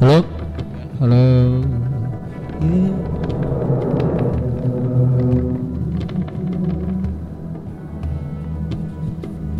Hello? Hello?